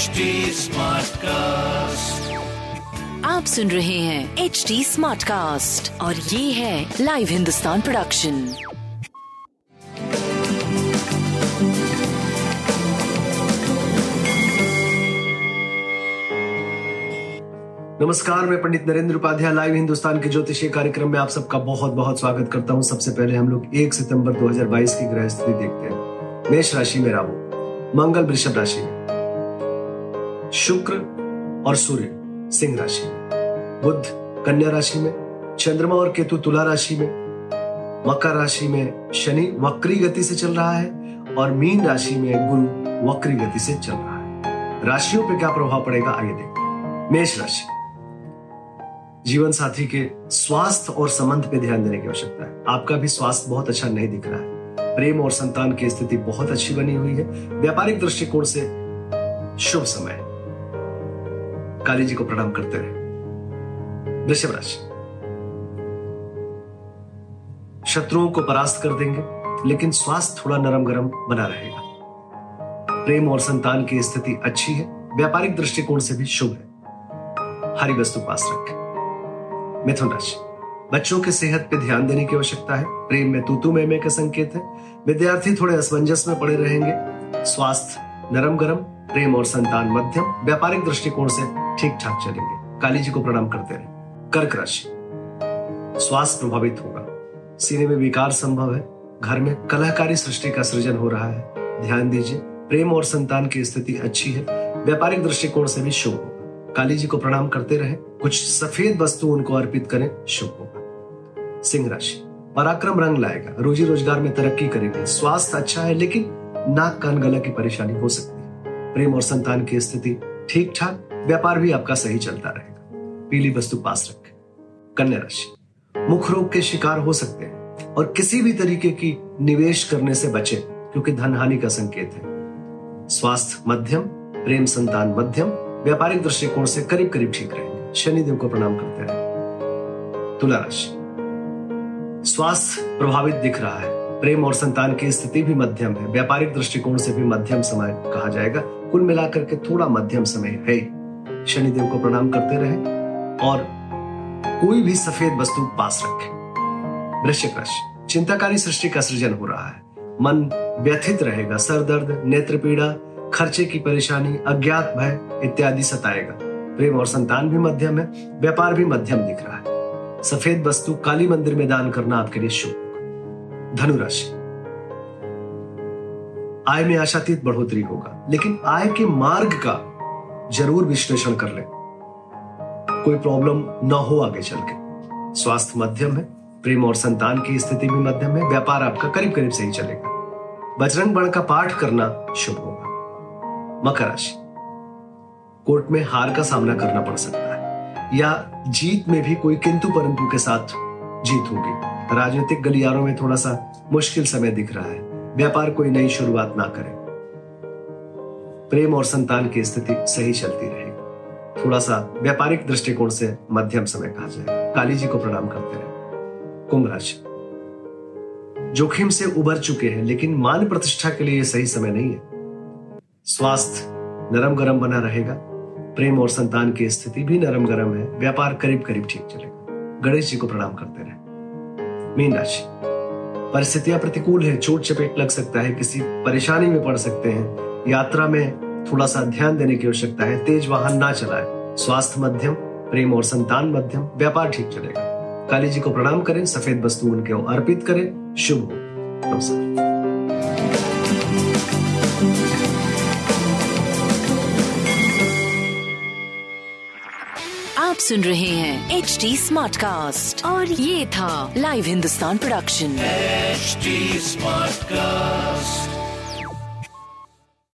HD cast आप सुन रहे हैं एच डी स्मार्ट कास्ट और ये है लाइव हिंदुस्तान प्रोडक्शन नमस्कार मैं पंडित नरेंद्र उपाध्याय लाइव हिंदुस्तान के ज्योतिषीय कार्यक्रम में आप सबका बहुत बहुत स्वागत करता हूँ। सबसे पहले हम लोग 1 सितंबर 2022 की ग्रह स्थिति देखते हैं। मेष राशि में राहु मंगल वृषभ राशि में। शुक्र और सूर्य सिंह राशि में, बुध कन्या राशि में, चंद्रमा और केतु तुला राशि में, मकर राशि में शनि वक्री गति से चल रहा है और मीन राशि में गुरु वक्री गति से चल रहा है। राशियों पे क्या प्रभाव पड़ेगा आगे देखते हैं। मेष राशि, जीवन साथी के स्वास्थ्य और संबंध पे ध्यान देने की आवश्यकता है। आपका भी स्वास्थ्य बहुत अच्छा नहीं दिख रहा है। प्रेम और संतान की स्थिति बहुत अच्छी बनी हुई है। व्यापारिक दृष्टिकोण से शुभ समय है। काली जी को प्रणाम करते रहे। वृषभ राशि शत्रुओं को परास्त कर देंगे, लेकिन स्वास्थ्य थोड़ा नरम गरम बना रहेगा। प्रेम और संतान की स्थिति अच्छी है, व्यापारिक दृष्टिकोण से भी शुभ है। हरी वस्तु पास रखें। मिथुन राशि बच्चों के सेहत पे ध्यान देने की आवश्यकता है। प्रेम में तूतु में का संकेत है। विद्यार्थी थोड़े असमंजस में पड़े रहेंगे। स्वास्थ्य नरम गरम प्रेम और संतान मध्यम, व्यापारिक दृष्टिकोण से ठीक ठाक चलेंगे। काली जी को प्रणाम करते रहे कर्क राशि। स्वास्थ्य प्रभावित होगा। सीने में विकार संभव है। घर में कलाकारी सृष्टि का सृजन हो रहा है। ध्यान दीजिए, प्रेम और संतान की स्थिति अच्छी है। व्यापारिक दृष्टिकोण से भी शुभ होगा। काली जी को प्रणाम करते रहे। कुछ सफ़ेद वस्तु उनको अर्पित करें, शुभ होगा। सिंह राशि। पराक्रम रंग लाएगा। रोजी रोज़गार में तरक्की करेंगे। स्वास्थ्य अच्छा है, लेकिन नाक कान गला की परेशानी हो सकती है। प्रेम और संतान की स्थिति ठीक ठाक व्यापार भी आपका सही चलता रहेगा। पीली वस्तु पास रखें। कन्या राशि। मुख रोग के शिकार हो सकते हैं और किसी भी तरीके की निवेश करने से बचे, क्योंकि धन हानि का संकेत है। स्वास्थ्य मध्यम, प्रेम संतान मध्यम, व्यापारिक दृष्टिकोण से करीब करीब ठीक रहेंगे। शनिदेव को प्रणाम करते रहे। तुला राशि। स्वास्थ्य प्रभावित दिख रहा है। प्रेम और संतान की स्थिति भी मध्यम है। व्यापारिक दृष्टिकोण से भी मध्यम समय कहा जाएगा। कुल मिलाकर के थोड़ा मध्यम समय है। शनिदेव को प्रणाम करते रहे और कोई भी सफ़ेद वस्तु पास रखे। वृश्चिक राशि, चिंताकारी सृष्टि का सृजन हो रहा है। मन व्यथित रहेगा, सर दर्द, नेत्र पीड़ा, खर्चे की परेशानी, अज्ञात भय इत्यादि सताएगा। प्रेम और संतान भी मध्यम है, व्यापार भी मध्यम दिख रहा है। सफ़ेद वस्तु काली मंदिर में दान करना आपके लिए शुभ धनुराशि आय में आशातीत बढ़ोतरी होगा, लेकिन आय के मार्ग का ज़रूर विश्लेषण कर ले। कोई प्रॉब्लम न हो आगे चल के। स्वास्थ्य मध्यम है, प्रेम और संतान की स्थिति भी मध्यम है, व्यापार आपका करीब करीब सही चलेगा। बजरंग बण का पाठ करना शुभ होगा। मकर राशि। कोर्ट में हार का सामना करना पड़ सकता है, या जीत में भी कोई किंतु परंतु के साथ जीत होगी। राजनीतिक गलियारों में थोड़ा सा मुश्किल समय दिख रहा है। व्यापार कोई नई शुरुआत ना करे। प्रेम और संतान की स्थिति सही चलती रहेगी। थोड़ा सा व्यापारिक दृष्टिकोण से मध्यम समय कहा जाए। काली जी को प्रणाम करते रहे। कुंभ राशि। जोखिम से उबर चुके हैं, लेकिन मान प्रतिष्ठा के लिए यह सही समय नहीं है। स्वास्थ्य नरम गरम बना रहेगा। प्रेम और संतान की स्थिति भी नरम गरम है। व्यापार करीब करीब ठीक चलेगा। गणेश जी को प्रणाम करते रहे। मीन राशि। परिस्थितियाँ प्रतिकूल है। चोट चपेट लग सकता है। किसी परेशानी में पड़ सकते हैं। यात्रा में थोड़ा सा ध्यान देने की आवश्यकता है। तेज वाहन ना चलाए। स्वास्थ्य मध्यम प्रेम और संतान मध्यम व्यापार ठीक चलेगा। काली जी को प्रणाम करें सफ़ेद वस्तु उनके अर्पित करें। शुभ हो। नमस्कार। आप सुन रहे हैं एच डी स्मार्ट कास्ट और ये था live Hindustan production smart Smartcast.